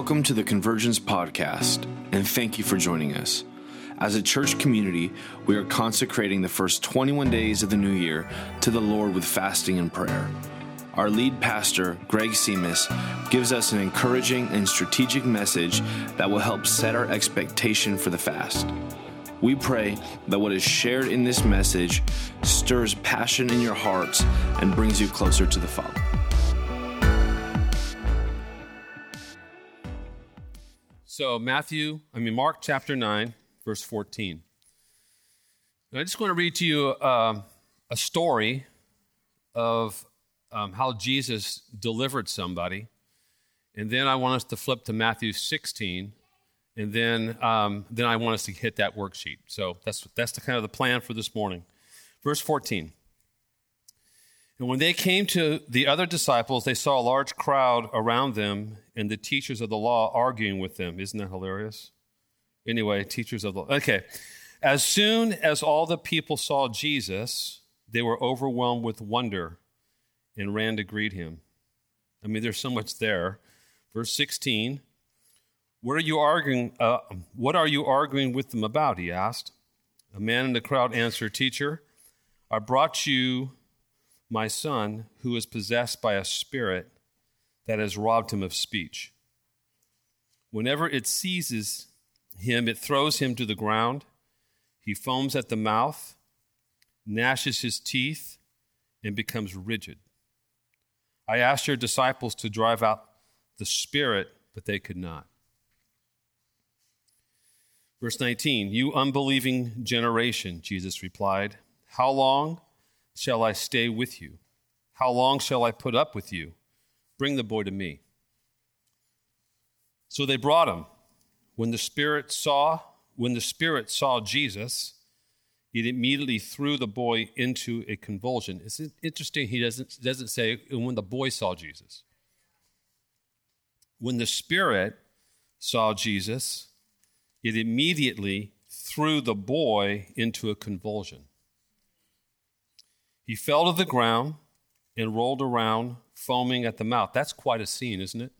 Welcome to the Convergence Podcast, and thank you for joining us. As a church community, we are consecrating the first 21 days of the new year to the Lord with fasting and prayer. Our lead pastor, Greg Simas, gives us an encouraging and strategic message that will help set our expectation for the fast. We pray that what is shared in this message stirs passion in your hearts and brings you closer to the Father. So, Matthew, I mean, Mark chapter 9, verse 14. And I just want to read to you uh, a story of um, how Jesus delivered somebody. And then I want us to flip to Matthew 16. And then, um, then I want us to hit that worksheet. So that's, that's the kind of the plan for this morning. Verse 14. And when they came to the other disciples, they saw a large crowd around them and the teachers of the law arguing with them. Isn't that hilarious? Anyway, teachers of the law. Okay. As soon as all the people saw Jesus, they were overwhelmed with wonder and ran to greet him. I mean, there's so much there. Verse 16. What are you arguing? Uh, what are you arguing with them about? He asked. A man in the crowd answered, Teacher, I brought you my son, who is possessed by a spirit that has robbed him of speech. Whenever it seizes him, it throws him to the ground. He foams at the mouth, gnashes his teeth, and becomes rigid. I asked your disciples to drive out the spirit, but they could not. Verse 19, you unbelieving generation, Jesus replied, how long? Shall I stay with you? How long shall I put up with you? Bring the boy to me. So they brought him. When the spirit saw, when the spirit saw Jesus, it immediately threw the boy into a convulsion. It's interesting, he doesn't, doesn't say when the boy saw Jesus. When the spirit saw Jesus, it immediately threw the boy into a convulsion. He fell to the ground and rolled around, foaming at the mouth. That's quite a scene, isn't it?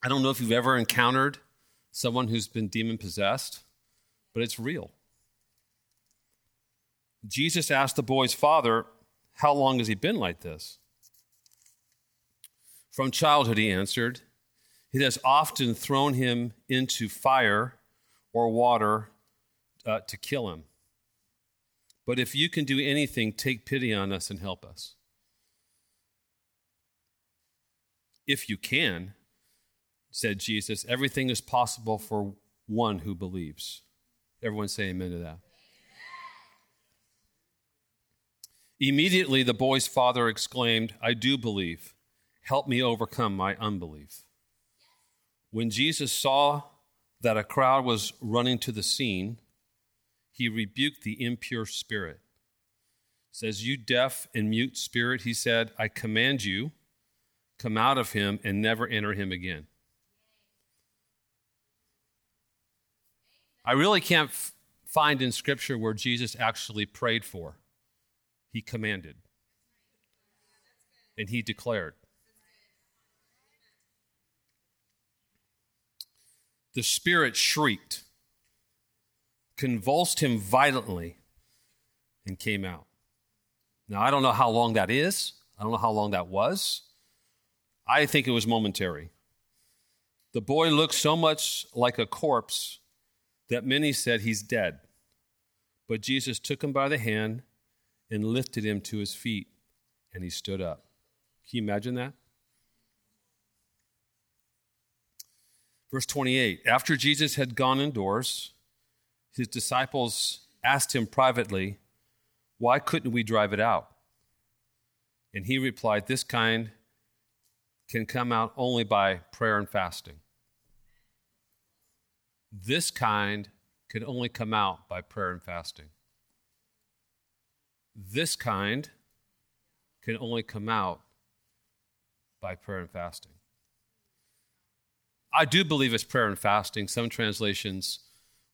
I don't know if you've ever encountered someone who's been demon possessed, but it's real. Jesus asked the boy's father, How long has he been like this? From childhood, he answered, It has often thrown him into fire or water uh, to kill him. But if you can do anything, take pity on us and help us. If you can, said Jesus, everything is possible for one who believes. Everyone say amen to that. Immediately, the boy's father exclaimed, I do believe. Help me overcome my unbelief. When Jesus saw that a crowd was running to the scene, he rebuked the impure spirit. says, You deaf and mute spirit, he said, I command you, come out of him and never enter him again. I really can't f- find in Scripture where Jesus actually prayed for. He commanded. And he declared. The spirit shrieked convulsed him violently, and came out. Now, I don't know how long that is. I don't know how long that was. I think it was momentary. The boy looked so much like a corpse that many said he's dead. But Jesus took him by the hand and lifted him to his feet, and he stood up. Can you imagine that? Verse 28 After Jesus had gone indoors, his disciples asked him privately, Why couldn't we drive it out? And he replied, This kind can come out only by prayer and fasting. This kind can only come out by prayer and fasting. This kind can only come out by prayer and fasting. I do believe it's prayer and fasting. Some translations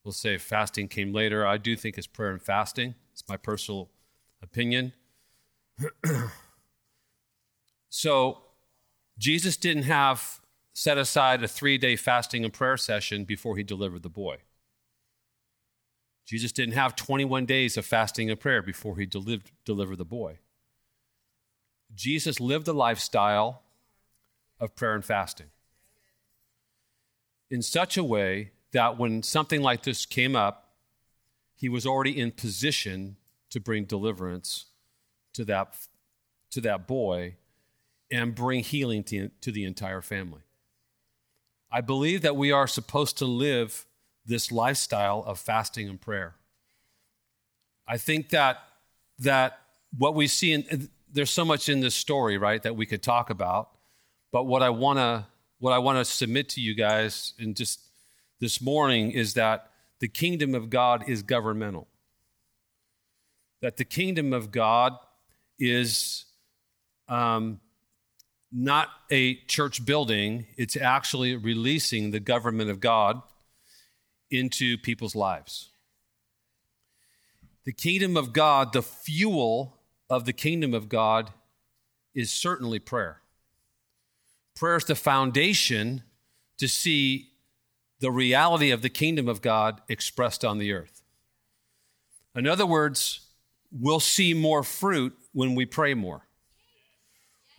will say fasting came later. I do think it's prayer and fasting. It's my personal opinion. so, Jesus didn't have set aside a three day fasting and prayer session before he delivered the boy. Jesus didn't have 21 days of fasting and prayer before he delivered, delivered the boy. Jesus lived a lifestyle of prayer and fasting in such a way that when something like this came up, he was already in position to bring deliverance to that, to that boy and bring healing to, to the entire family. I believe that we are supposed to live this lifestyle of fasting and prayer. I think that that what we see in there's so much in this story, right, that we could talk about. But what I want to what I want to submit to you guys and just this morning is that the kingdom of God is governmental. That the kingdom of God is um, not a church building, it's actually releasing the government of God into people's lives. The kingdom of God, the fuel of the kingdom of God, is certainly prayer. Prayer is the foundation to see the reality of the kingdom of God expressed on the earth. In other words, we'll see more fruit when we pray more.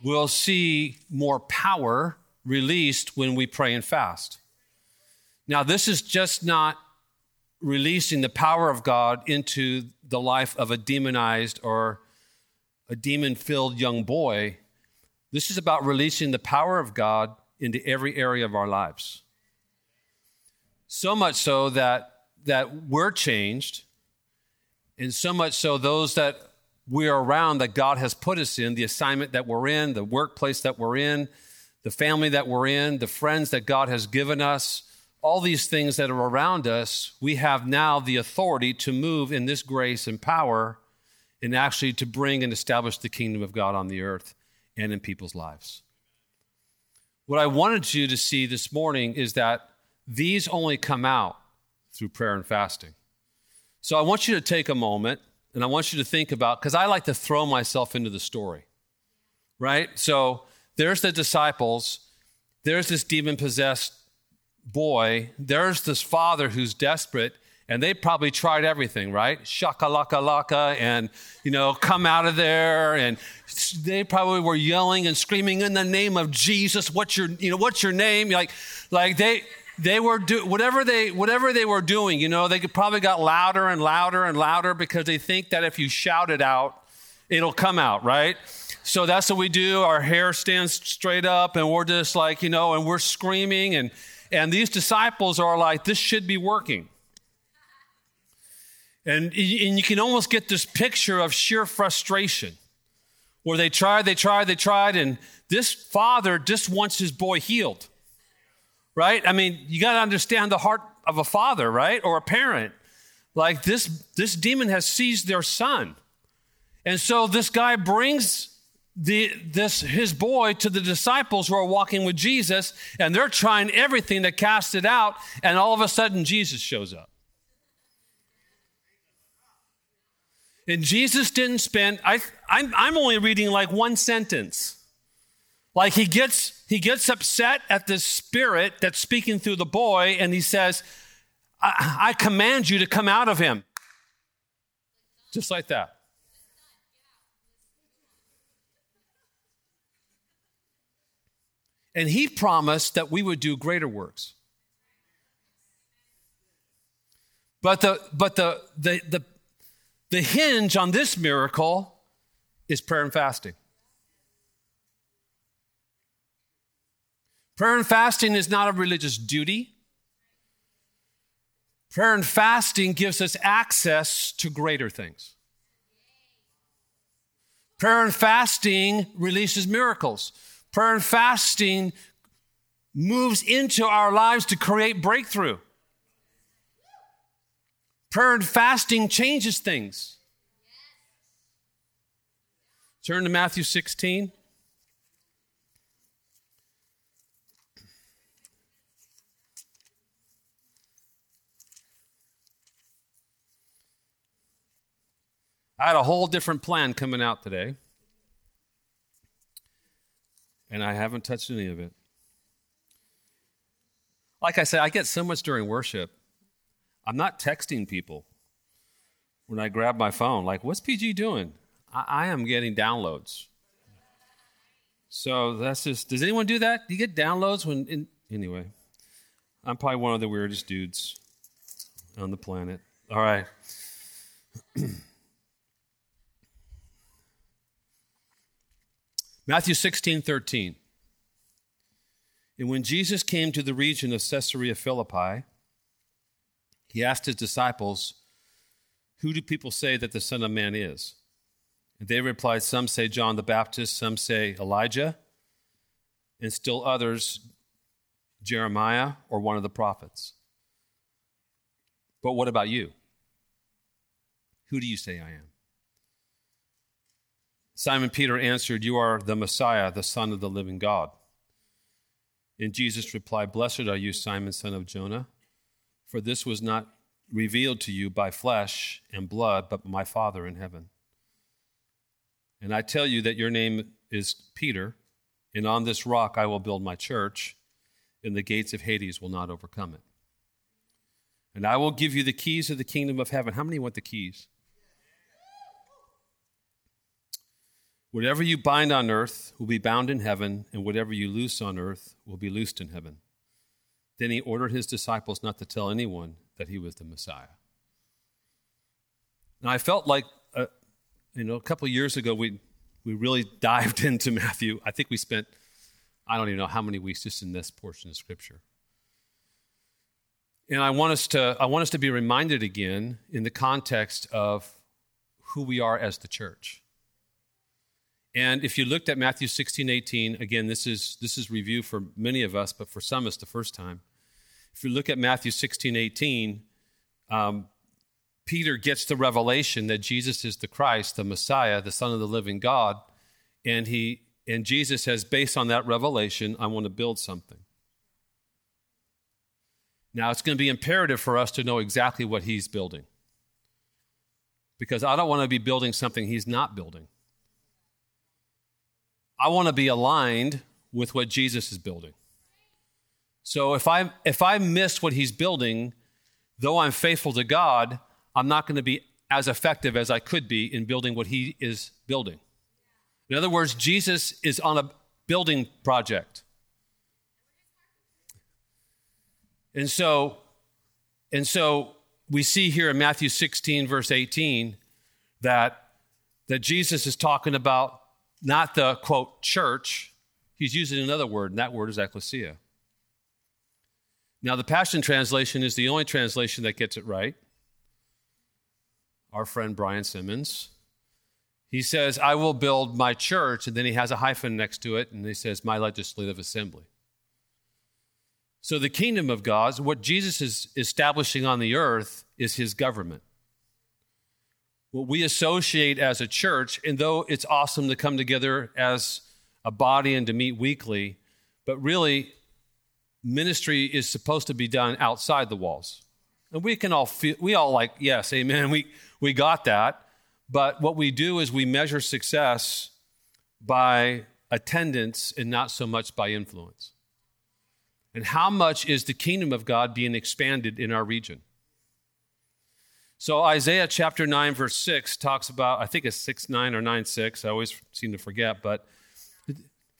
We'll see more power released when we pray and fast. Now, this is just not releasing the power of God into the life of a demonized or a demon filled young boy. This is about releasing the power of God into every area of our lives. So much so that, that we're changed, and so much so those that we are around that God has put us in, the assignment that we're in, the workplace that we're in, the family that we're in, the friends that God has given us, all these things that are around us, we have now the authority to move in this grace and power and actually to bring and establish the kingdom of God on the earth and in people's lives. What I wanted you to see this morning is that these only come out through prayer and fasting. So I want you to take a moment and I want you to think about, because I like to throw myself into the story, right? So there's the disciples, there's this demon possessed boy, there's this father who's desperate, and they probably tried everything, right? Shakalaka laka, and you know, come out of there, and they probably were yelling and screaming in the name of Jesus. What's your, you know, what's your name? Like, like they they were do whatever they whatever they were doing you know they probably got louder and louder and louder because they think that if you shout it out it'll come out right? So that's what we do. Our hair stands straight up and we're just like you know and we're screaming and and these disciples are like this should be working. And, and you can almost get this picture of sheer frustration where they tried they tried they tried and this father just wants his boy healed right? I mean, you got to understand the heart of a father, right? Or a parent. Like this, this demon has seized their son. And so this guy brings the, this, his boy to the disciples who are walking with Jesus, and they're trying everything to cast it out, and all of a sudden Jesus shows up. And Jesus didn't spend, I, I'm, I'm only reading like one sentence. Like he gets he gets upset at the spirit that's speaking through the boy, and he says, I, I command you to come out of him. Just like that. And he promised that we would do greater works. But the but the the the, the hinge on this miracle is prayer and fasting. Prayer and fasting is not a religious duty. Prayer and fasting gives us access to greater things. Prayer and fasting releases miracles. Prayer and fasting moves into our lives to create breakthrough. Prayer and fasting changes things. Turn to Matthew 16. I had a whole different plan coming out today. and I haven't touched any of it. Like I said, I get so much during worship. I'm not texting people when I grab my phone, like, what's PG doing? I, I am getting downloads. So that's just, does anyone do that? Do you get downloads when, in, anyway, I'm probably one of the weirdest dudes on the planet. All right. Matthew 16, 13. And when Jesus came to the region of Caesarea Philippi, he asked his disciples, Who do people say that the Son of Man is? And they replied, Some say John the Baptist, some say Elijah, and still others, Jeremiah or one of the prophets. But what about you? Who do you say I am? Simon Peter answered, You are the Messiah, the Son of the living God. And Jesus replied, Blessed are you, Simon, son of Jonah, for this was not revealed to you by flesh and blood, but my Father in heaven. And I tell you that your name is Peter, and on this rock I will build my church, and the gates of Hades will not overcome it. And I will give you the keys of the kingdom of heaven. How many want the keys? Whatever you bind on earth will be bound in heaven, and whatever you loose on earth will be loosed in heaven. Then he ordered his disciples not to tell anyone that he was the Messiah. Now, I felt like, uh, you know, a couple years ago, we, we really dived into Matthew. I think we spent, I don't even know how many weeks just in this portion of Scripture. And I want us to, I want us to be reminded again in the context of who we are as the church. And if you looked at Matthew 16, 18, again, this is, this is review for many of us, but for some it's the first time. If you look at Matthew 16, 18, um, Peter gets the revelation that Jesus is the Christ, the Messiah, the Son of the living God. And, he, and Jesus says, based on that revelation, I want to build something. Now, it's going to be imperative for us to know exactly what he's building. Because I don't want to be building something he's not building. I want to be aligned with what Jesus is building. So if I if I miss what he's building, though I'm faithful to God, I'm not going to be as effective as I could be in building what he is building. In other words, Jesus is on a building project. And so and so we see here in Matthew 16 verse 18 that that Jesus is talking about not the quote church. He's using another word, and that word is ecclesia. Now, the Passion Translation is the only translation that gets it right. Our friend Brian Simmons. He says, I will build my church, and then he has a hyphen next to it, and he says, my legislative assembly. So, the kingdom of God, what Jesus is establishing on the earth, is his government what we associate as a church, and though it's awesome to come together as a body and to meet weekly, but really, ministry is supposed to be done outside the walls. And we can all feel, we all like, yes, amen, we, we got that. But what we do is we measure success by attendance and not so much by influence. And how much is the kingdom of God being expanded in our region? So Isaiah chapter 9, verse 6 talks about, I think it's 6 9 or 9 6. I always seem to forget, but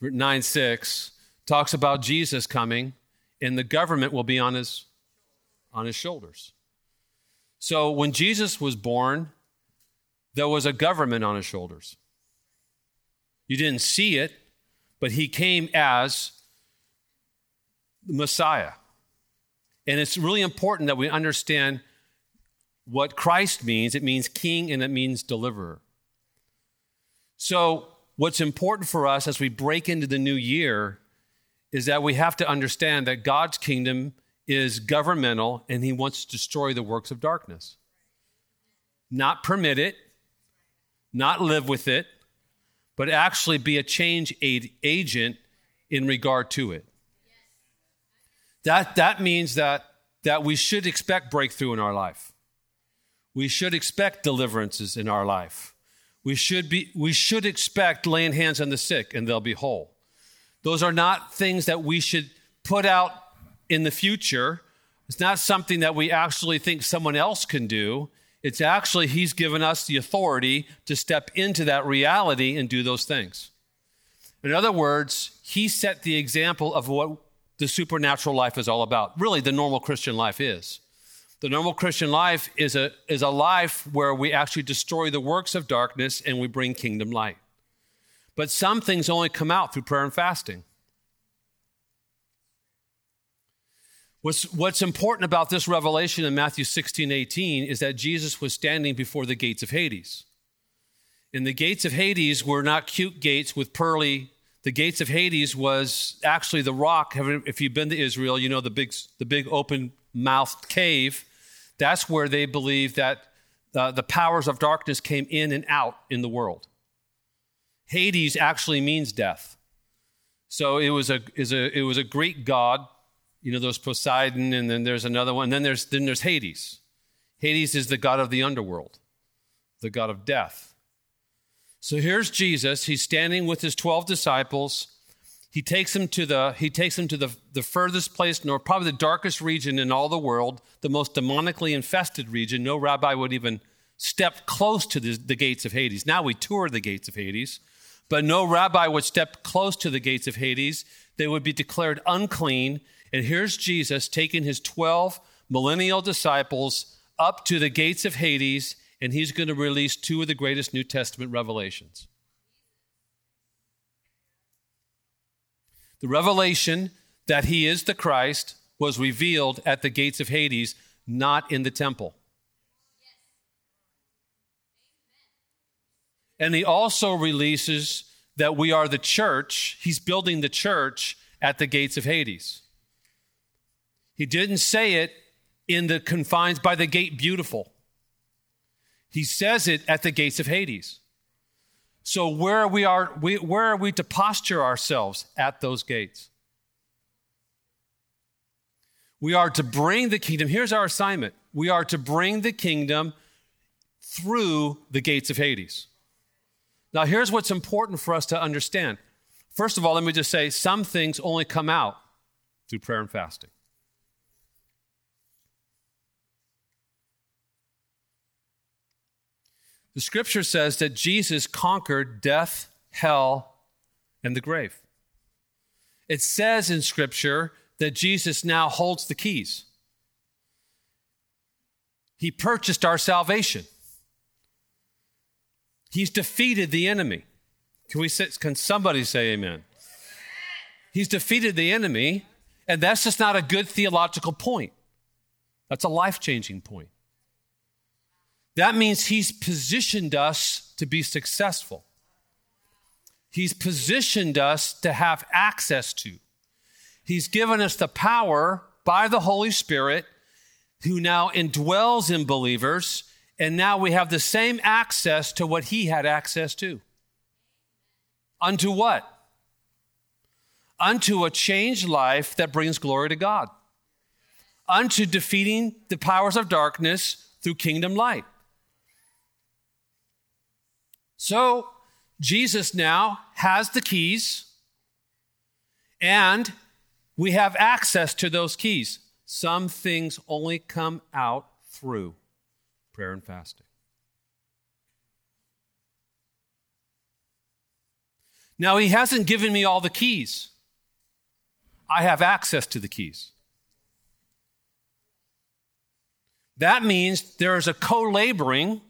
9 6 talks about Jesus coming and the government will be on his on his shoulders. So when Jesus was born, there was a government on his shoulders. You didn't see it, but he came as the Messiah. And it's really important that we understand what Christ means. It means king and it means deliverer. So, what's important for us as we break into the new year is that we have to understand that God's kingdom is governmental and he wants to destroy the works of darkness. Not permit it, not live with it, but actually be a change agent in regard to it. That, that means that, that we should expect breakthrough in our life. We should expect deliverances in our life. We should, be, we should expect laying hands on the sick and they'll be whole. Those are not things that we should put out in the future. It's not something that we actually think someone else can do. It's actually He's given us the authority to step into that reality and do those things. In other words, He set the example of what the supernatural life is all about. Really, the normal Christian life is. The normal Christian life is a, is a life where we actually destroy the works of darkness and we bring kingdom light. But some things only come out through prayer and fasting. What's, what's important about this revelation in Matthew 16, 18 is that Jesus was standing before the gates of Hades. And the gates of Hades were not cute gates with pearly. The gates of Hades was actually the rock. If you've been to Israel, you know the big, the big open mouthed cave that's where they believe that uh, the powers of darkness came in and out in the world. Hades actually means death. So it was a, is a, it was a Greek god. You know, there's Poseidon, and then there's another one. Then there's, then there's Hades. Hades is the god of the underworld, the god of death. So here's Jesus. He's standing with his 12 disciples he takes him to the he takes him to the, the furthest place nor probably the darkest region in all the world the most demonically infested region. No rabbi would even step close to the, the gates of hades. Now we tour the gates of hades but no rabbi would step close to the gates of hades. They would be declared unclean. And here's jesus taking his 12 millennial disciples up to the gates of hades and he's going to release two of the greatest new testament revelations The revelation that he is the Christ was revealed at the gates of Hades, not in the temple. And he also releases that we are the church. He's building the church at the gates of Hades. He didn't say it in the confines by the gate beautiful. He says it at the gates of Hades. So where we are, we, where are we to posture ourselves at those gates? We are to bring the kingdom. Here's our assignment. We are to bring the kingdom through the gates of Hades. Now, here's what's important for us to understand. First of all, let me just say some things only come out through prayer and fasting. The scripture says that Jesus conquered death, hell, and the grave. It says in scripture that Jesus now holds the keys. He purchased our salvation. He's defeated the enemy. Can we say, can somebody say amen? He's defeated the enemy, and that's just not a good theological point. That's a life-changing point. That means He's positioned us to be successful. He's positioned us to have access to. He's given us the power by the Holy Spirit who now indwells in believers, and now we have the same access to what He had access to. Unto what? Unto a changed life that brings glory to God. Unto defeating the powers of darkness through kingdom light. So Jesus now has the keys, and we have access to those keys. Some things only come out through prayer and fasting. Now, he hasn't given me all the keys. I have access to the keys. That means there is a co laboring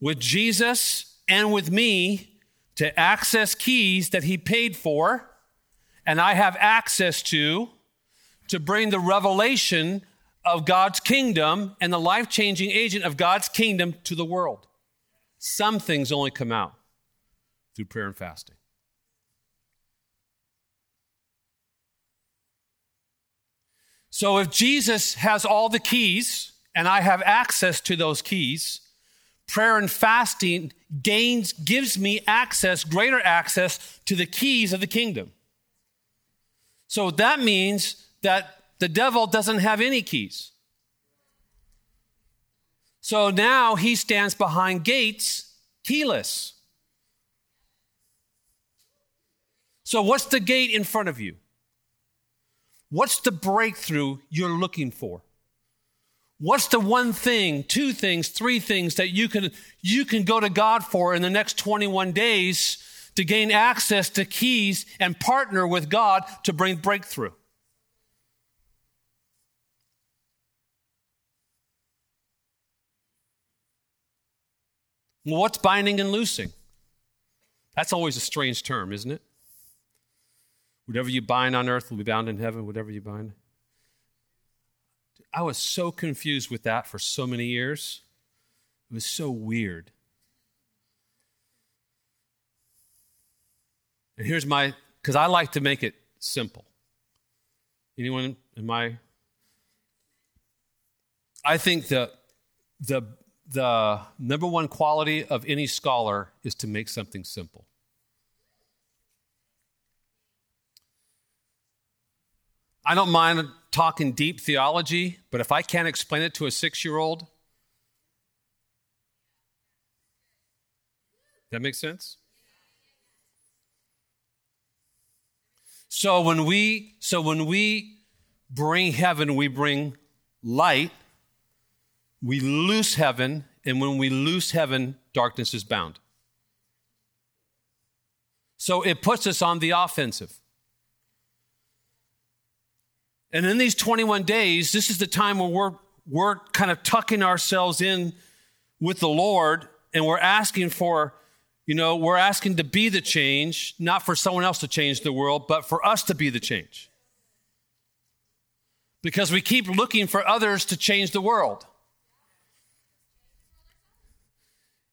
with Jesus and with me to access keys that he paid for and I have access to to bring the revelation of God's kingdom and the life changing agent of God's kingdom to the world. Some things only come out through prayer and fasting. So if Jesus has all the keys and I have access to those keys, prayer and fasting gains gives me access greater access to the keys of the kingdom so that means that the devil doesn't have any keys so now he stands behind gates keyless So, what's the gate in front of you? What's the breakthrough you're looking for? What's the one thing, two things, three things that you can, you can go to God for in the next 21 days to gain access to keys and partner with God to bring breakthrough? Well, what's binding and loosing? That's always a strange term, isn't it? Whatever you bind on earth will be bound in heaven, whatever you bind. I was so confused with that for so many years. It was so weird. And here's my, because I like to make it simple. Anyone in my, I think the, the, the number one quality of any scholar is to make something simple. I don't mind talking deep theology, but if I can't explain it to a six year old, that makes sense? So when we so when we bring heaven, we bring light. We loose heaven, and when we loose heaven, darkness is bound. So it puts us on the offensive. And in these 21 days, this is the time where we're, we're kind of tucking ourselves in with the Lord and we're asking for, you know, we're asking to be the change, not for someone else to change the world, but for us to be the change. Because we keep looking for others to change the world.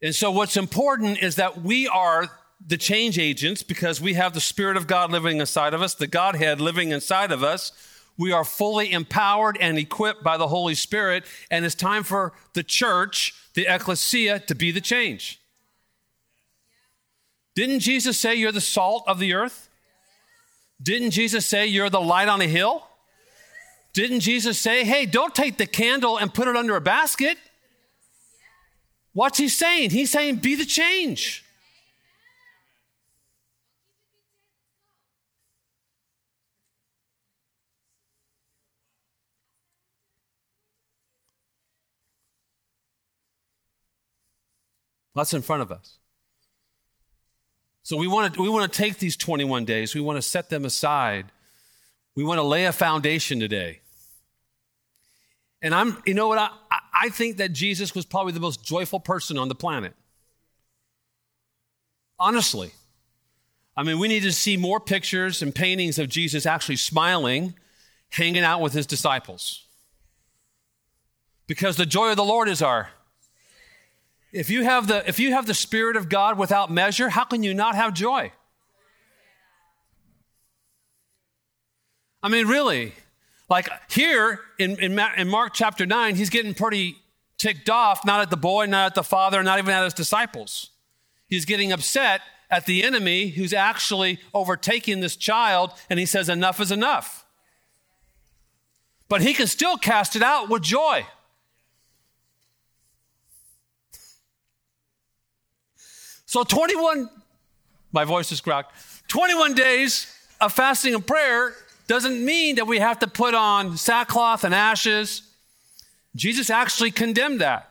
And so, what's important is that we are the change agents because we have the Spirit of God living inside of us, the Godhead living inside of us we are fully empowered and equipped by the Holy Spirit, and it's time for the church, the ecclesia, to be the change. Didn't Jesus say you're the salt of the earth? Didn't Jesus say you're the light on a hill? Didn't Jesus say, hey, don't take the candle and put it under a basket? What's he saying? He's saying, be the change. That's in front of us. So we want to we want to take these 21 days, we want to set them aside. We want to lay a foundation today. And I'm, you know what, I, I think that Jesus was probably the most joyful person on the planet. Honestly. I mean, we need to see more pictures and paintings of Jesus actually smiling, hanging out with his disciples. Because the joy of the Lord is our if you have the if you have the spirit of God without measure, how can you not have joy? I mean, really, like here in, in, in Mark chapter 9, he's getting pretty ticked off, not at the boy, not at the father, not even at his disciples. He's getting upset at the enemy who's actually overtaking this child, and he says, Enough is enough. But he can still cast it out with joy. So 21, my voice is cracked. 21 days of fasting and prayer doesn't mean that we have to put on sackcloth and ashes. Jesus actually condemned that.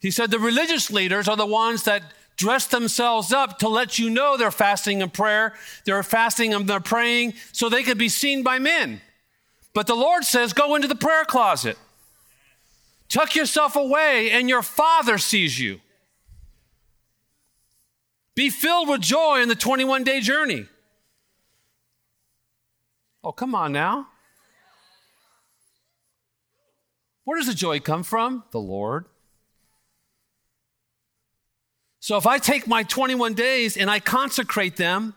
He said the religious leaders are the ones that dress themselves up to let you know they're fasting and prayer. They're fasting and they're praying so they could be seen by men. But the Lord says, go into the prayer closet. Tuck yourself away, and your Father sees you. Be filled with joy in the 21 day journey. Oh, come on now. Where does the joy come from? The Lord. So if I take my 21 days and I consecrate them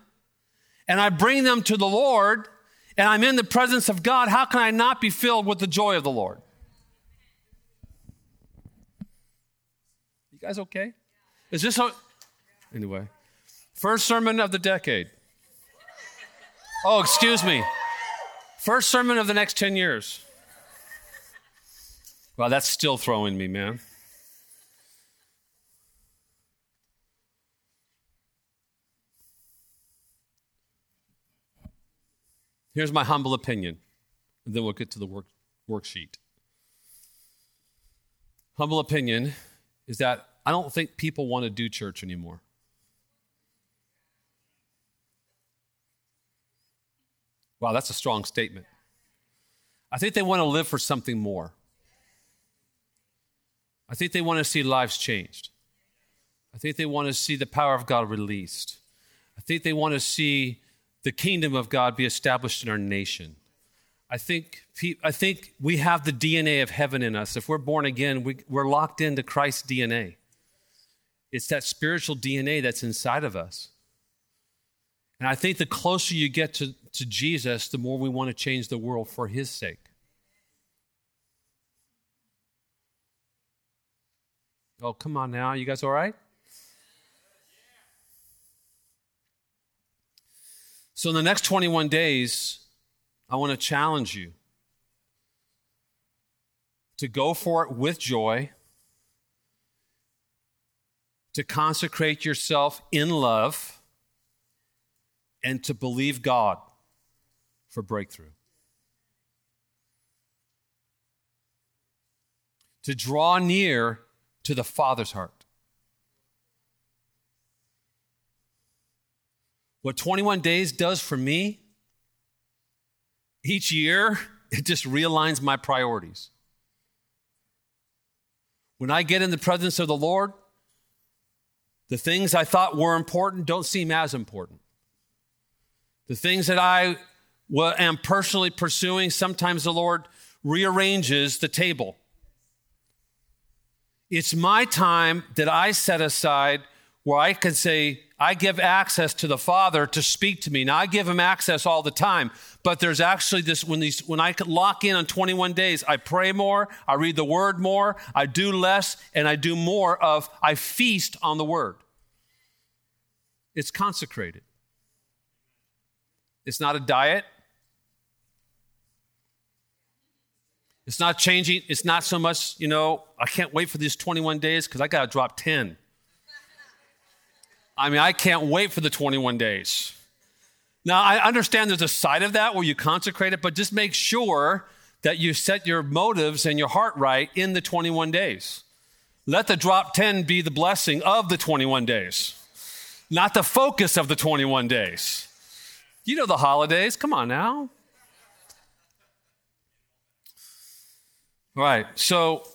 and I bring them to the Lord and I'm in the presence of God, how can I not be filled with the joy of the Lord? You guys okay? Is this Anyway, first sermon of the decade. Oh, excuse me. First sermon of the next 10 years. Well, that's still throwing me, man. Here's my humble opinion, and then we'll get to the work, worksheet. Humble opinion is that I don't think people want to do church anymore. Wow, that's a strong statement. I think they want to live for something more. I think they want to see lives changed. I think they want to see the power of God released. I think they want to see the kingdom of God be established in our nation. I think, I think we have the DNA of heaven in us. If we're born again, we, we're locked into Christ's DNA. It's that spiritual DNA that's inside of us. And I think the closer you get to, to Jesus, the more we want to change the world for his sake. Oh, come on now. You guys all right? So, in the next 21 days, I want to challenge you to go for it with joy, to consecrate yourself in love, and to believe God for breakthrough. To draw near to the Father's heart. What 21 days does for me, each year, it just realigns my priorities. When I get in the presence of the Lord, the things I thought were important don't seem as important. The things that I am personally pursuing, sometimes the Lord rearranges the table. It's my time that I set aside where I can say, I give access to the Father to speak to me. Now I give him access all the time, but there's actually this when these when I lock in on 21 days, I pray more, I read the word more, I do less, and I do more of I feast on the word. It's consecrated. It's not a diet. It's not changing. It's not so much, you know, I can't wait for these 21 days because I got to drop 10. I mean, I can't wait for the 21 days. Now, I understand there's a side of that where you consecrate it, but just make sure that you set your motives and your heart right in the 21 days. Let the drop 10 be the blessing of the 21 days, not the focus of the 21 days. You know the holidays. Come on now. All right, so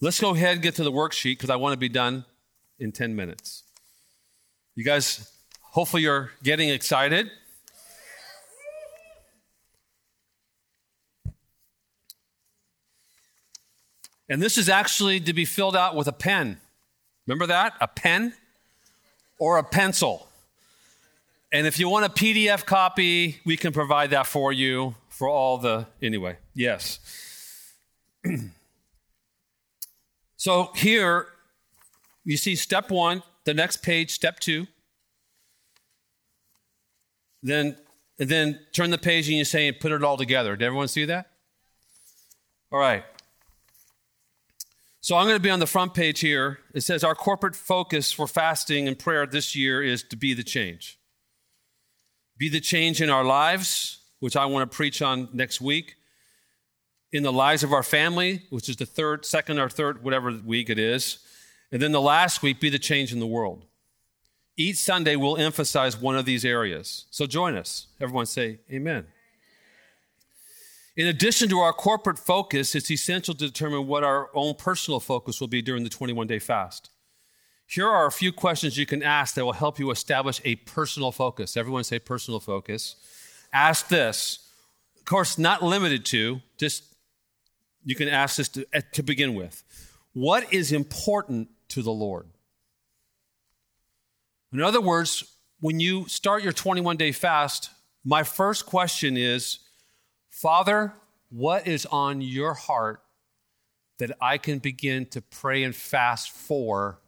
let's go ahead and get to the worksheet because I want to be done in 10 minutes. You guys, hopefully, you're getting excited. And this is actually to be filled out with a pen. Remember that? A pen or a pencil. And if you want a PDF copy, we can provide that for you for all the. Anyway, yes. so here, you see step one, the next page, step two. Then, and then turn the page and you say, and put it all together. Did everyone see that? All right. So I'm going to be on the front page here. It says, Our corporate focus for fasting and prayer this year is to be the change. Be the change in our lives, which I want to preach on next week in the lives of our family, which is the third, second or third, whatever week it is. And then the last week, be the change in the world. Each Sunday, we'll emphasize one of these areas. So join us. Everyone say, Amen. In addition to our corporate focus, it's essential to determine what our own personal focus will be during the 21 day fast. Here are a few questions you can ask that will help you establish a personal focus. Everyone say personal focus. Ask this. Of course, not limited to, just you can ask this to, to begin with. What is important to the Lord? In other words, when you start your 21 day fast, my first question is Father, what is on your heart that I can begin to pray and fast for?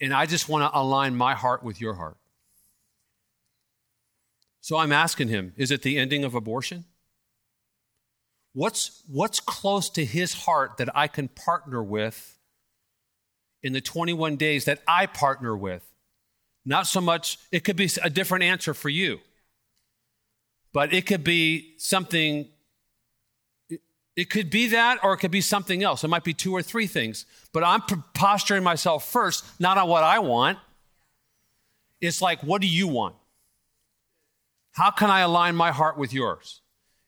And I just want to align my heart with your heart. So I'm asking him, is it the ending of abortion? What's, what's close to his heart that I can partner with in the 21 days that I partner with? Not so much, it could be a different answer for you. But it could be something, it could be that or it could be something else. It might be two or three things. But I'm posturing myself first, not on what I want. It's like, what do you want? How can I align my heart with yours?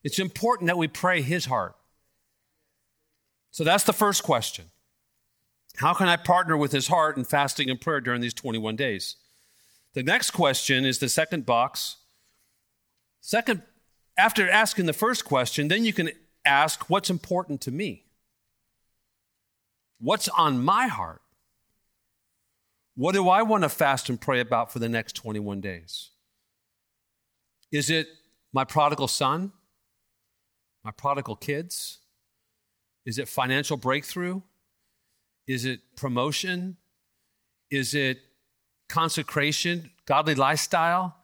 It's important that we pray his heart. So that's the first question. How can I partner with his heart in fasting and prayer during these 21 days? The next question is the second box. Second, after asking the first question, then you can ask, What's important to me? What's on my heart? What do I want to fast and pray about for the next 21 days? Is it my prodigal son? My prodigal kids? Is it financial breakthrough? Is it promotion? Is it consecration, godly lifestyle?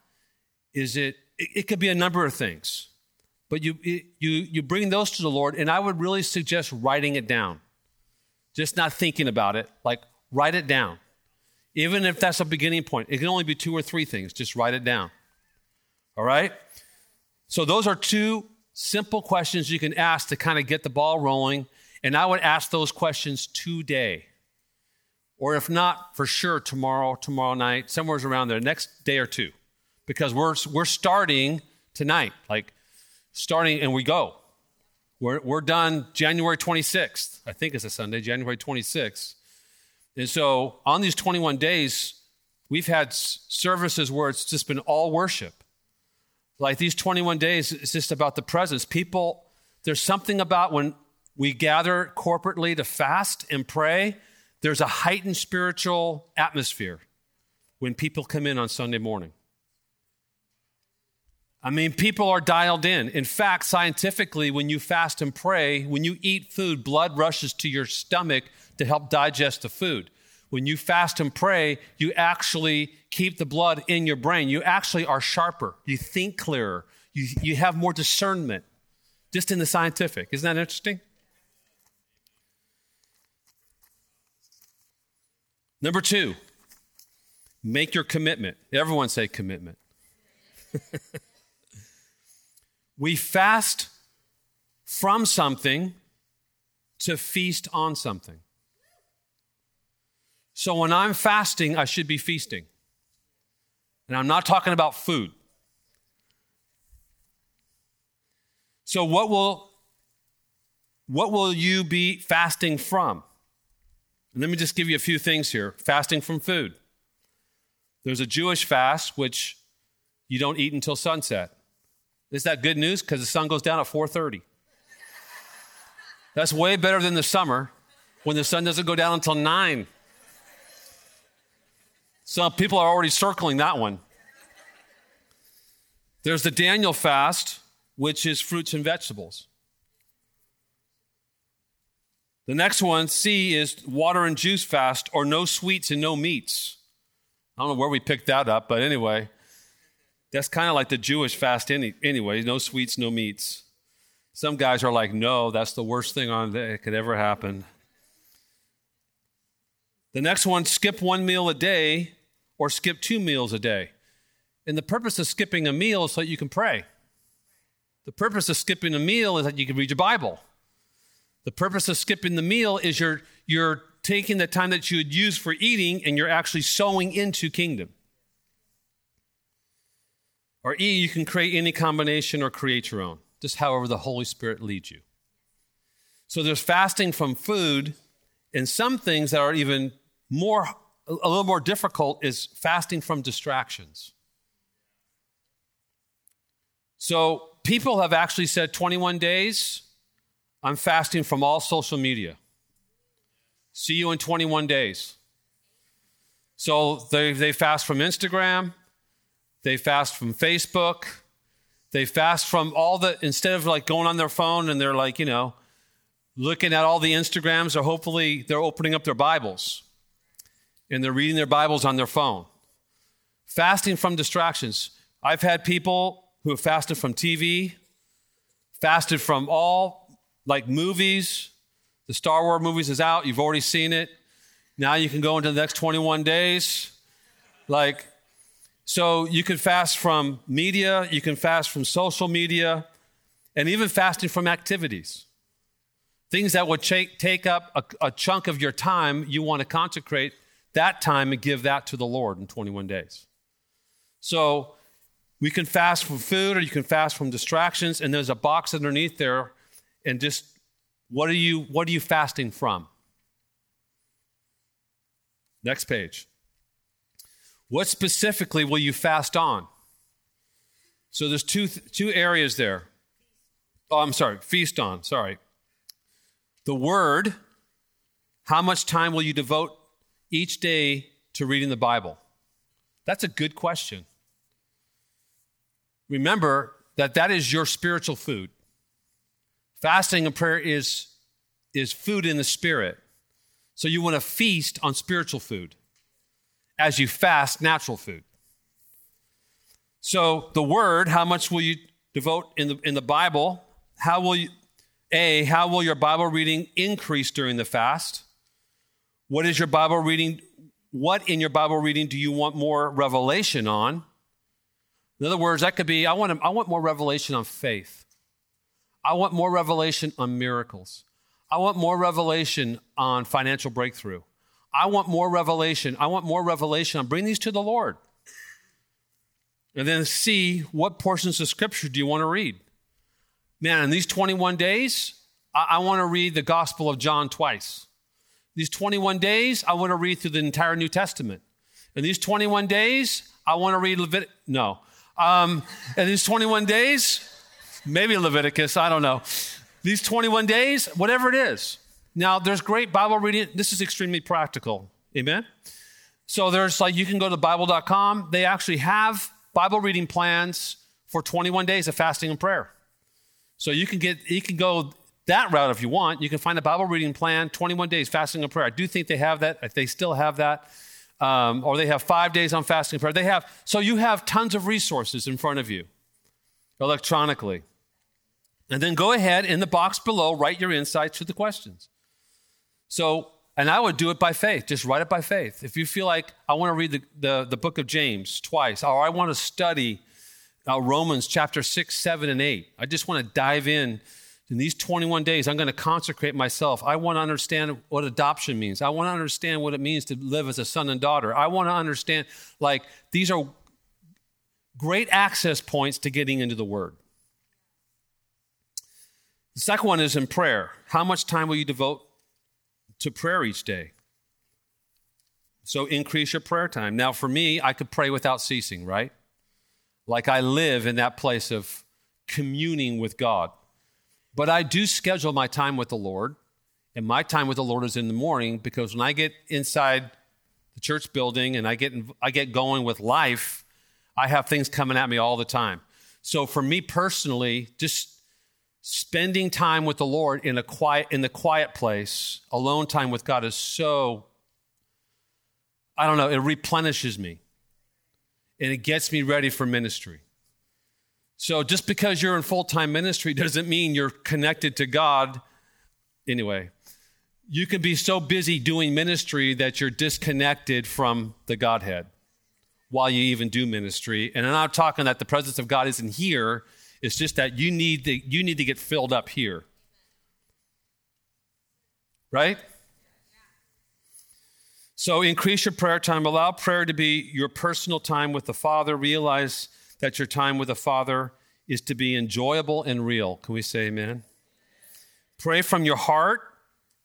Is it, it, it could be a number of things. But you, you, you bring those to the Lord, and I would really suggest writing it down. Just not thinking about it, like write it down. Even if that's a beginning point, it can only be two or three things. Just write it down. All right? So, those are two simple questions you can ask to kind of get the ball rolling. And I would ask those questions today. Or if not, for sure, tomorrow, tomorrow night, somewhere around there, next day or two. Because we're, we're starting tonight, like starting, and we go. We're, we're done January 26th. I think it's a Sunday, January 26th. And so on these 21 days, we've had services where it's just been all worship. Like these 21 days, it's just about the presence. People, there's something about when we gather corporately to fast and pray, there's a heightened spiritual atmosphere when people come in on Sunday morning. I mean, people are dialed in. In fact, scientifically, when you fast and pray, when you eat food, blood rushes to your stomach to help digest the food. When you fast and pray, you actually keep the blood in your brain. You actually are sharper. You think clearer. You, you have more discernment, just in the scientific. Isn't that interesting? Number two, make your commitment. Everyone say commitment. we fast from something to feast on something. So when I'm fasting, I should be feasting. And I'm not talking about food. So what will what will you be fasting from? And let me just give you a few things here. Fasting from food. There's a Jewish fast which you don't eat until sunset. Is that good news? Because the sun goes down at 4:30. That's way better than the summer when the sun doesn't go down until 9. Some people are already circling that one. There's the Daniel fast, which is fruits and vegetables. The next one, C, is water and juice fast, or no sweets and no meats. I don't know where we picked that up, but anyway, that's kind of like the Jewish fast any, anyway no sweets, no meats. Some guys are like, no, that's the worst thing on that could ever happen. The next one, skip one meal a day or skip two meals a day. And the purpose of skipping a meal is so that you can pray. The purpose of skipping a meal is that you can read your Bible. The purpose of skipping the meal is you're, you're taking the time that you would use for eating and you're actually sowing into kingdom. Or E, you can create any combination or create your own, just however the Holy Spirit leads you. So there's fasting from food, and some things that are even more a little more difficult is fasting from distractions. So people have actually said 21 days, I'm fasting from all social media. See you in 21 days. So they, they fast from Instagram, they fast from Facebook, they fast from all the, instead of like going on their phone and they're like, you know, looking at all the Instagrams, or hopefully they're opening up their Bibles and they're reading their Bibles on their phone. Fasting from distractions. I've had people who have fasted from TV, fasted from all like movies. The Star Wars movies is out, you've already seen it. Now you can go into the next 21 days. Like, So you can fast from media, you can fast from social media, and even fasting from activities. Things that would take, take up a, a chunk of your time, you want to consecrate that time and give that to the Lord in 21 days. So we can fast from food or you can fast from distractions, and there's a box underneath there, and just what are you what are you fasting from? Next page. What specifically will you fast on? So there's two, two areas there. Oh, I'm sorry, feast on, sorry. The word, how much time will you devote each day to reading the Bible? That's a good question. Remember that that is your spiritual food. Fasting and prayer is, is food in the spirit. So you want to feast on spiritual food as you fast natural food. So the word, how much will you devote in the in the Bible? How will you A, how will your Bible reading increase during the fast? What is your Bible reading? What in your Bible reading do you want more revelation on? In other words, that could be I want, I want more revelation on faith. I want more revelation on miracles. I want more revelation on financial breakthrough. I want more revelation. I want more revelation. I'm bringing these to the Lord. And then see what portions of scripture do you want to read? Man, in these 21 days, I, I want to read the Gospel of John twice. These 21 days, I want to read through the entire New Testament. In these 21 days, I want to read Leviticus. No. Um, in these 21 days, maybe Leviticus, I don't know. These 21 days, whatever it is, now, there's great Bible reading. This is extremely practical. Amen? So there's like, you can go to Bible.com. They actually have Bible reading plans for 21 days of fasting and prayer. So you can get, you can go that route if you want. You can find a Bible reading plan, 21 days fasting and prayer. I do think they have that. They still have that. Um, or they have five days on fasting and prayer. They have, so you have tons of resources in front of you electronically. And then go ahead in the box below, write your insights to the questions. So, and I would do it by faith, just write it by faith. If you feel like I want to read the, the, the book of James twice, or I want to study uh, Romans chapter 6, 7, and 8, I just want to dive in. In these 21 days, I'm going to consecrate myself. I want to understand what adoption means. I want to understand what it means to live as a son and daughter. I want to understand, like, these are great access points to getting into the Word. The second one is in prayer. How much time will you devote to prayer each day. So increase your prayer time. Now, for me, I could pray without ceasing, right? Like I live in that place of communing with God. But I do schedule my time with the Lord, and my time with the Lord is in the morning because when I get inside the church building and I get, I get going with life, I have things coming at me all the time. So for me personally, just spending time with the Lord in a quiet in the quiet place, alone time with God is so I don't know, it replenishes me. And it gets me ready for ministry. So just because you're in full-time ministry doesn't mean you're connected to God anyway. You can be so busy doing ministry that you're disconnected from the Godhead while you even do ministry. And I'm not talking that the presence of God isn't here, it's just that you need to, you need to get filled up here. Right? So increase your prayer time. Allow prayer to be your personal time with the Father. Realize that your time with the Father is to be enjoyable and real. Can we say amen? Pray from your heart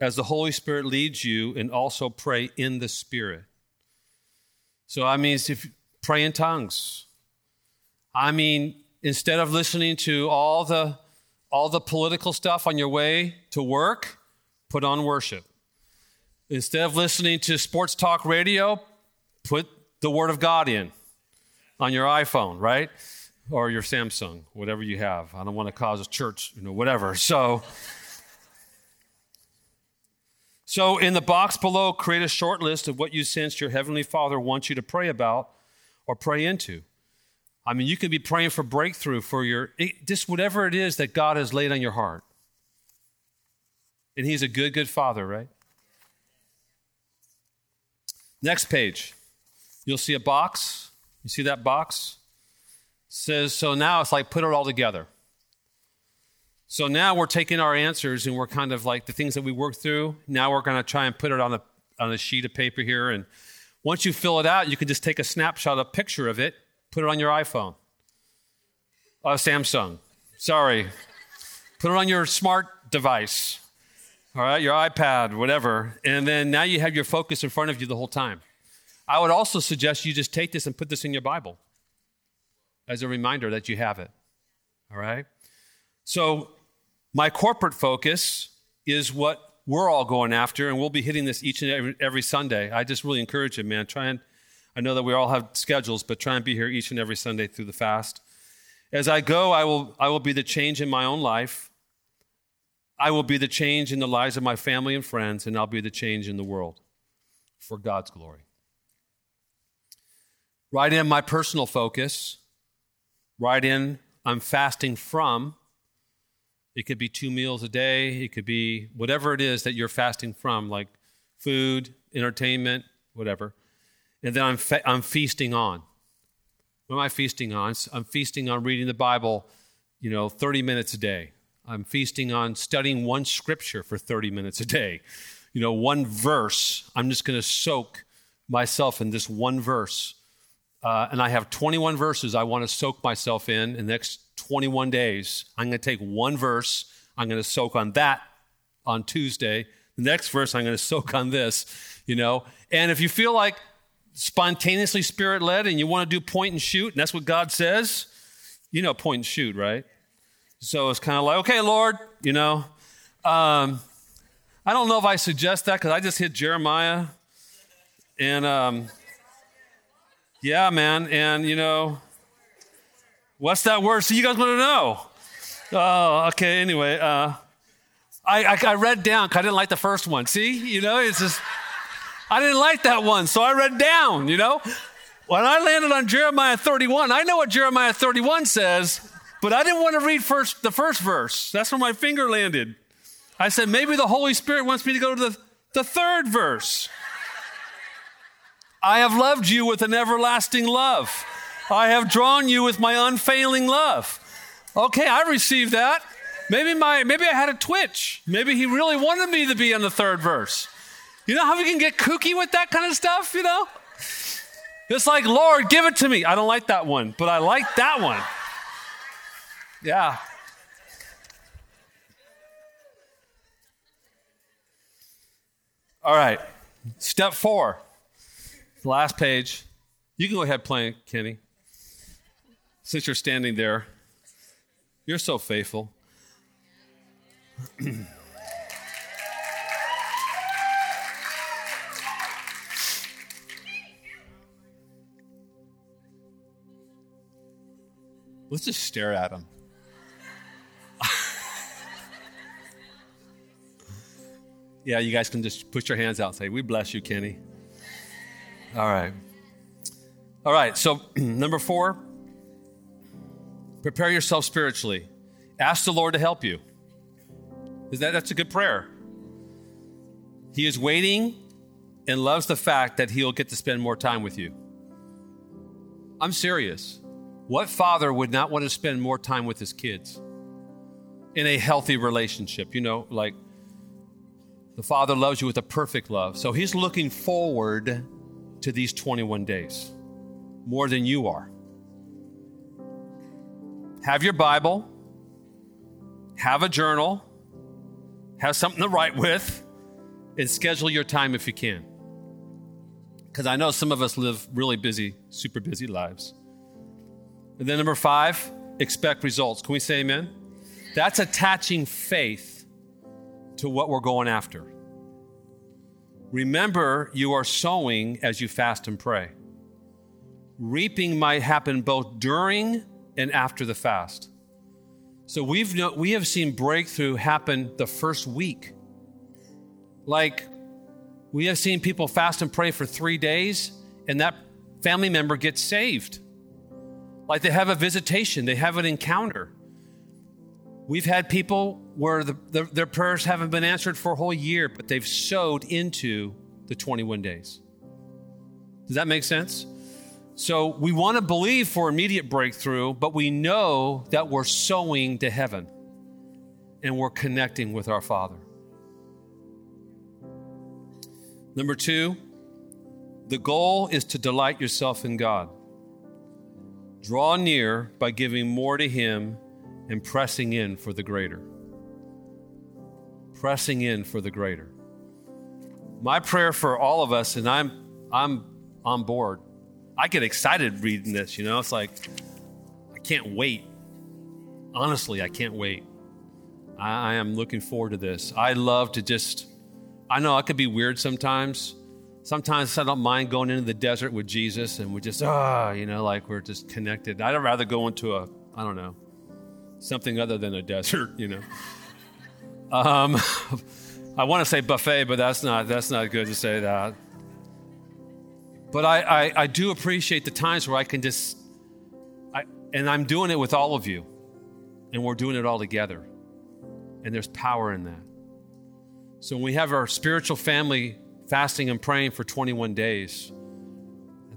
as the Holy Spirit leads you, and also pray in the Spirit. So I mean, if pray in tongues. I mean, instead of listening to all the all the political stuff on your way to work, put on worship. Instead of listening to sports talk radio, put the word of God in on your iPhone, right? Or your Samsung, whatever you have. I don't want to cause a church, you know, whatever. So So in the box below, create a short list of what you sense your heavenly Father wants you to pray about or pray into. I mean, you can be praying for breakthrough for your, just whatever it is that God has laid on your heart. And He's a good, good Father, right? Next page. You'll see a box You see that box? It says, so now it's like put it all together. So now we're taking our answers and we're kind of like the things that we worked through. Now we're going to try and put it on a, on a sheet of paper here. And once you fill it out, you can just take a snapshot, a picture of it, put it on your iPhone. Uh, Samsung. Sorry. Put it on your smart device. All right, your iPad, whatever. And then now you have your focus in front of you the whole time. I would also suggest you just take this and put this in your Bible as a reminder that you have it. All right? So my corporate focus is what we're all going after, and we'll be hitting this each and every, every Sunday. I just really encourage you, man. Try and, I know that we all have schedules, but try and be here each and every Sunday through the fast. As I go, I will, I will be the change in my own life. I will be the change in the lives of my family and friends, and I'll be the change in the world for God's glory. Right in my personal focus, right in I'm fasting from it could be two meals a day. It could be whatever it is that you're fasting from, like food, entertainment, whatever. And then I'm, fe- I'm feasting on. What am I feasting on? I'm feasting on reading the Bible, you know, 30 minutes a day. I'm feasting on studying one scripture for 30 minutes a day. You know, one verse. I'm just going to soak myself in this one verse. Uh, and I have 21 verses I want to soak myself in in the next 21 days. I'm going to take one verse, I'm going to soak on that on Tuesday. The next verse, I'm going to soak on this, you know. And if you feel like spontaneously spirit led and you want to do point and shoot, and that's what God says, you know, point and shoot, right? So it's kind of like, okay, Lord, you know. Um, I don't know if I suggest that because I just hit Jeremiah. And um, yeah, man. And, you know, What's that word? So you guys want to know? Oh, okay. Anyway, uh, I, I, I read down because I didn't like the first one. See, you know, it's just I didn't like that one, so I read down. You know, when I landed on Jeremiah 31, I know what Jeremiah 31 says, but I didn't want to read first the first verse. That's where my finger landed. I said maybe the Holy Spirit wants me to go to the, the third verse. I have loved you with an everlasting love. I have drawn you with my unfailing love. Okay, I received that. Maybe my maybe I had a twitch. Maybe he really wanted me to be on the third verse. You know how we can get kooky with that kind of stuff, you know? It's like, Lord, give it to me. I don't like that one, but I like that one. Yeah. All right. Step four. Last page. You can go ahead playing, Kenny since you're standing there, you're so faithful. Let's just stare at him. yeah, you guys can just put your hands out and say, We bless you, Kenny. All right. All right, so number four, Prepare yourself spiritually. Ask the Lord to help you. Is that that's a good prayer? He is waiting and loves the fact that he'll get to spend more time with you. I'm serious. What father would not want to spend more time with his kids in a healthy relationship? You know, like the father loves you with a perfect love. So he's looking forward to these 21 days more than you are have your Bible, have a journal, have something to write with, and schedule your time if you can. Because I know some of us live really busy, super busy lives. And then number five, expect results. Can we say amen? That's attaching faith to what we're going after. Remember, you are sowing as you fast and pray. Reaping might happen both during and after the fast. So we've no, we have seen breakthrough happen the first week. Like we have seen people fast and pray for 3 days and that family member gets saved. Like they have a visitation, they have an encounter. We've had people where the, the, their prayers haven't been answered for a whole year, but they've sowed into the 21 days. Does that make sense? So we want to believe for immediate breakthrough, but we know that we're sowing to heaven and we're connecting with our Father. Number two, the goal is to delight yourself in God. Draw near by giving more to Him and pressing in for the greater. Pressing in for the greater. My prayer for all of us, and I'm, I'm on board. I get excited reading this, you know, it's like, I can't wait. Honestly, I can't wait. I, I am looking forward to this. I love to just, I know I could be weird sometimes Sometimes I don't mind going into the desert with Jesus and we just, ah, you know, like we're just connected. I'd rather go into a, I don't know, something other than a desert, you know. Um, I want to say buffet, but that's not, that's not good to say that. But I, I, I do appreciate the times where I can just, I, and I'm doing it with all of you, and we're doing it all together. And there's power in that. So when we have our spiritual family fasting and praying for 21 days.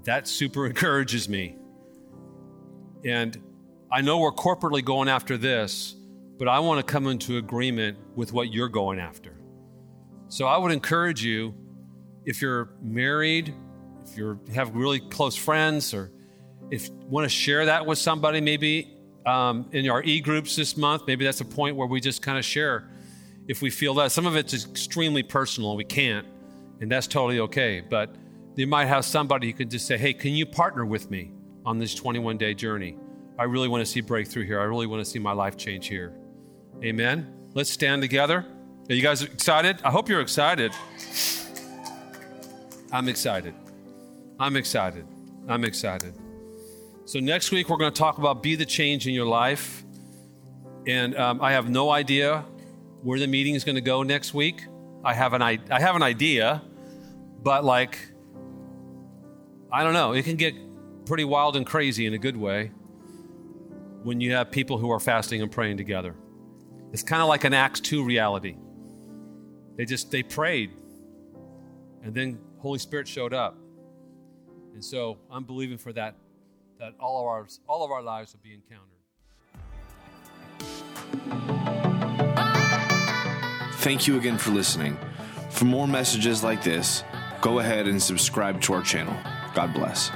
That super encourages me. And I know we're corporately going after this, but I want to come into agreement with what you're going after. So I would encourage you if you're married, if you have really close friends, or if you want to share that with somebody, maybe um, in our e groups this month, maybe that's a point where we just kind of share if we feel that. Some of it's extremely personal we can't and that's totally okay. But you might have somebody who could just say, hey, can you partner with me on this 21 day journey? I really want to see breakthrough here. I really want to see my life change here. Amen. Let's stand together. Are you guys excited? I hope you're excited. I'm excited. I'm excited. I'm excited. So, next week, we're going to talk about be the change in your life. And um, I have no idea where the meeting is going to go next week. I have an I, I have an idea, but like I don't know, it can get pretty wild and crazy in a good way when you have people who are fasting and praying together. It's kind of like an Acts 2 reality. They just they prayed and then Holy Spirit showed up. And so I'm believing for that that all of our all of our lives will be encountered. Thank you again for listening. For more messages like this, go ahead and subscribe to our channel. God bless.